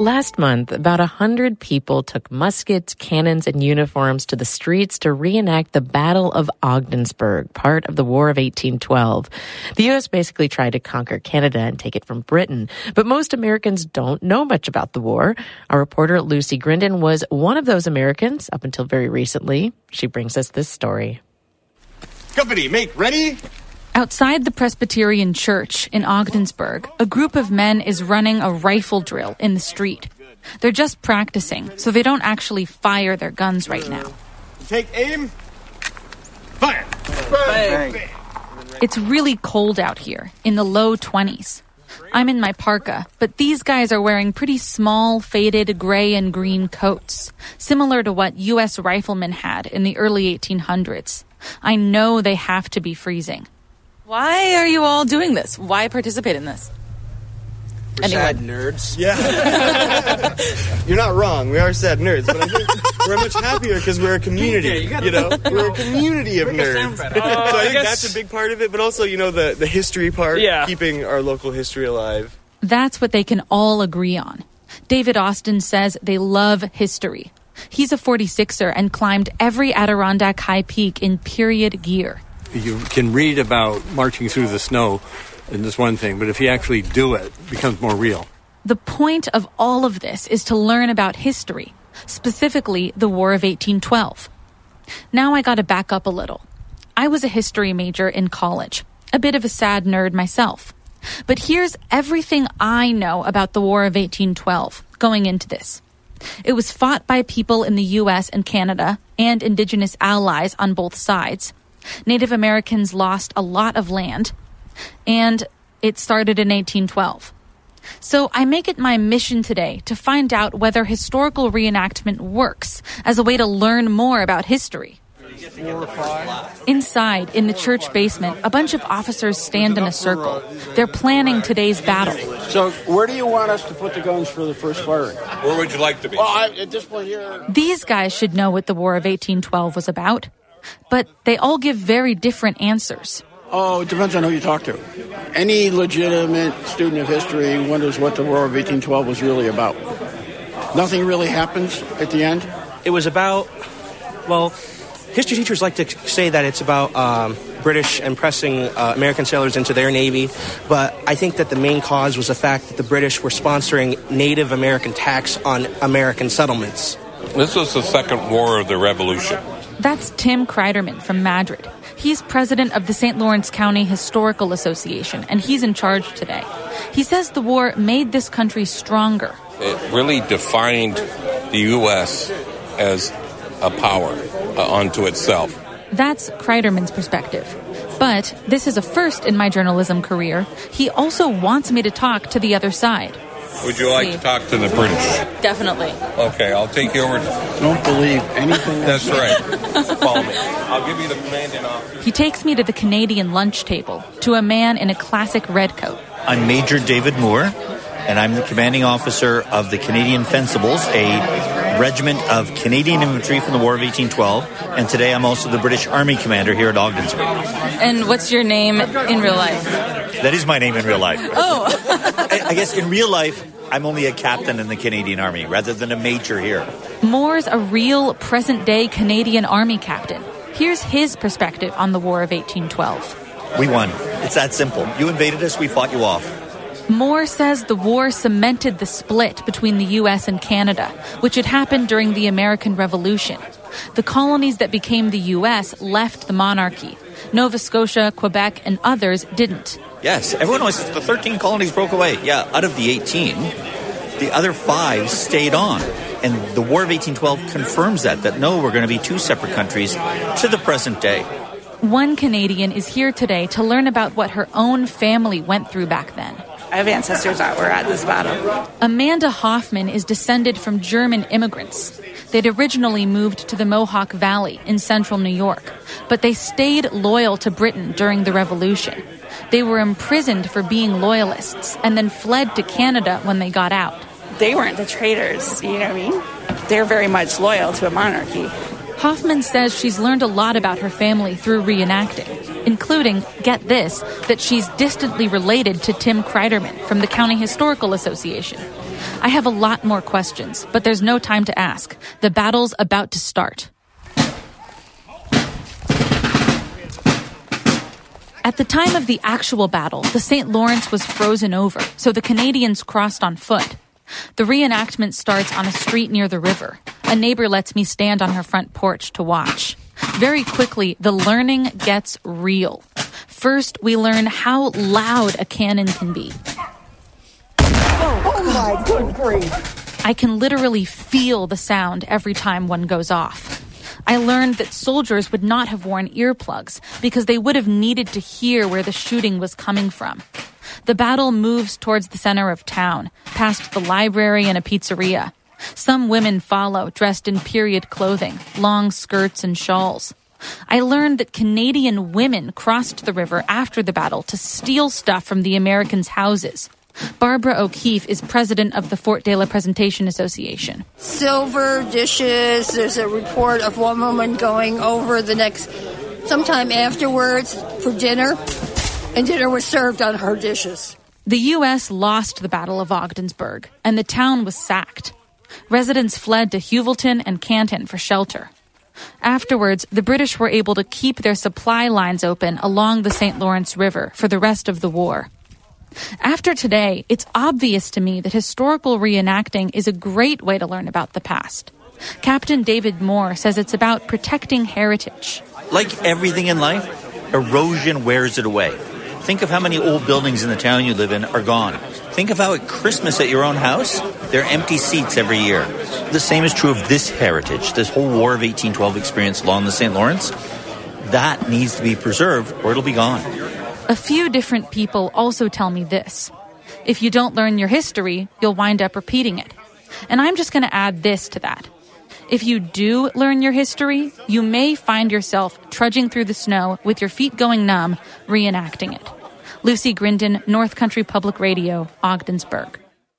Last month, about a hundred people took muskets, cannons, and uniforms to the streets to reenact the Battle of Ogdensburg, part of the War of 1812. The U.S. basically tried to conquer Canada and take it from Britain, but most Americans don't know much about the war. Our reporter Lucy Grindon was one of those Americans up until very recently. She brings us this story. Company, make ready. Outside the Presbyterian Church in Ogdensburg, a group of men is running a rifle drill in the street. They're just practicing, so they don't actually fire their guns right now. Take aim. Fire. Bang. It's really cold out here, in the low 20s. I'm in my parka, but these guys are wearing pretty small, faded gray and green coats, similar to what U.S. riflemen had in the early 1800s. I know they have to be freezing. Why are you all doing this? Why participate in this? We're Anyone? sad nerds. Yeah. You're not wrong. We are sad nerds, but I think we're much happier because we're a community. PK, you gotta- you know, we're a community of Make it sound nerds. better. Uh, so I I think guess- that's a big part of it, but also, you know, the the history part, Yeah. keeping our local history alive. That's what they can all agree on. David Austin says they love history. He's a 46er and climbed every Adirondack high peak in period gear. You can read about marching through the snow, and this one thing, but if you actually do it, it becomes more real. The point of all of this is to learn about history, specifically the War of 1812. Now I gotta back up a little. I was a history major in college, a bit of a sad nerd myself. But here's everything I know about the War of 1812 going into this. It was fought by people in the US and Canada and indigenous allies on both sides. Native Americans lost a lot of land, and it started in 1812. So I make it my mission today to find out whether historical reenactment works as a way to learn more about history. Inside, in the church basement, a bunch of officers stand in a circle. They're planning today's battle. So, where do you want us to put the guns for the first firing? Where would you like to be? Well, I, at this point here, These guys should know what the War of 1812 was about, but they all give very different answers. oh, it depends on who you talk to. Any legitimate student of history wonders what the War of 1812 was really about. Nothing really happens at the end. It was about, well, history teachers like to say that it's about um, British impressing uh, American sailors into their navy, but I think that the main cause was the fact that the British were sponsoring Native American tax on American settlements. This was the second war of the Revolution. That's Tim Kreiderman from Madrid. He's president of the St. Lawrence County Historical Association, and he's in charge today. He says the war made this country stronger. It really defined the U.S. as a power uh, unto itself. That's Kreiderman's perspective. But this is a first in my journalism career. He also wants me to talk to the other side. Would you like to talk to the British? Definitely. Okay, I'll take you over. To- Don't believe anything. That's right. Follow me. I'll give you the commanding officer. He takes me to the Canadian lunch table, to a man in a classic red coat. I'm Major David Moore, and I'm the commanding officer of the Canadian Fencibles, a regiment of Canadian infantry from the War of 1812. And today I'm also the British Army commander here at Ogdensburg. And what's your name in real life? That is my name in real life. Oh, I, guess in real life, I'm only a captain in the Canadian Army rather than a major here. Moore's a real present day Canadian Army captain. Here's his perspective on the War of 1812. We won. It's that simple. You invaded us, we fought you off. Moore says the war cemented the split between the U.S. and Canada, which had happened during the American Revolution. The colonies that became the U.S. left the monarchy. Nova Scotia, Quebec, and others didn't. Yes, everyone always says the 13 colonies broke away. Yeah, out of the 18, the other five stayed on. And the War of 1812 confirms that, that no, we're going to be two separate countries to the present day. One Canadian is here today to learn about what her own family went through back then. I have ancestors that were at this battle. Amanda Hoffman is descended from German immigrants. They'd originally moved to the Mohawk Valley in central New York, but they stayed loyal to Britain during the Revolution. They were imprisoned for being loyalists and then fled to Canada when they got out. They weren't the traitors, you know what I mean? They're very much loyal to a monarchy. Hoffman says she's learned a lot about her family through reenacting, including, get this, that she's distantly related to Tim Kreiderman from the County Historical Association. I have a lot more questions, but there's no time to ask. The battle's about to start. At the time of the actual battle, the St. Lawrence was frozen over, so the Canadians crossed on foot. The reenactment starts on a street near the river. A neighbor lets me stand on her front porch to watch. Very quickly, the learning gets real. First, we learn how loud a cannon can be. Oh my good grief. I can literally feel the sound every time one goes off. I learned that soldiers would not have worn earplugs because they would have needed to hear where the shooting was coming from. The battle moves towards the center of town, past the library and a pizzeria. Some women follow, dressed in period clothing, long skirts and shawls. I learned that Canadian women crossed the river after the battle to steal stuff from the Americans' houses. Barbara O'Keefe is president of the Fort de la Presentation Association. Silver dishes. There's a report of one woman going over the next, sometime afterwards for dinner, and dinner was served on her dishes. The U.S. lost the Battle of Ogdensburg, and the town was sacked. Residents fled to Heuvelton and Canton for shelter. Afterwards, the British were able to keep their supply lines open along the St. Lawrence River for the rest of the war. After today, it's obvious to me that historical reenacting is a great way to learn about the past. Captain David Moore says it's about protecting heritage. Like everything in life, erosion wears it away. Think of how many old buildings in the town you live in are gone. Think of how at Christmas at your own house, there are empty seats every year. The same is true of this heritage, this whole War of 1812 experience along the St. Lawrence. That needs to be preserved or it'll be gone. A few different people also tell me this. If you don't learn your history, you'll wind up repeating it. And I'm just going to add this to that. If you do learn your history, you may find yourself trudging through the snow with your feet going numb, reenacting it. Lucy Grindon, North Country Public Radio, Ogdensburg.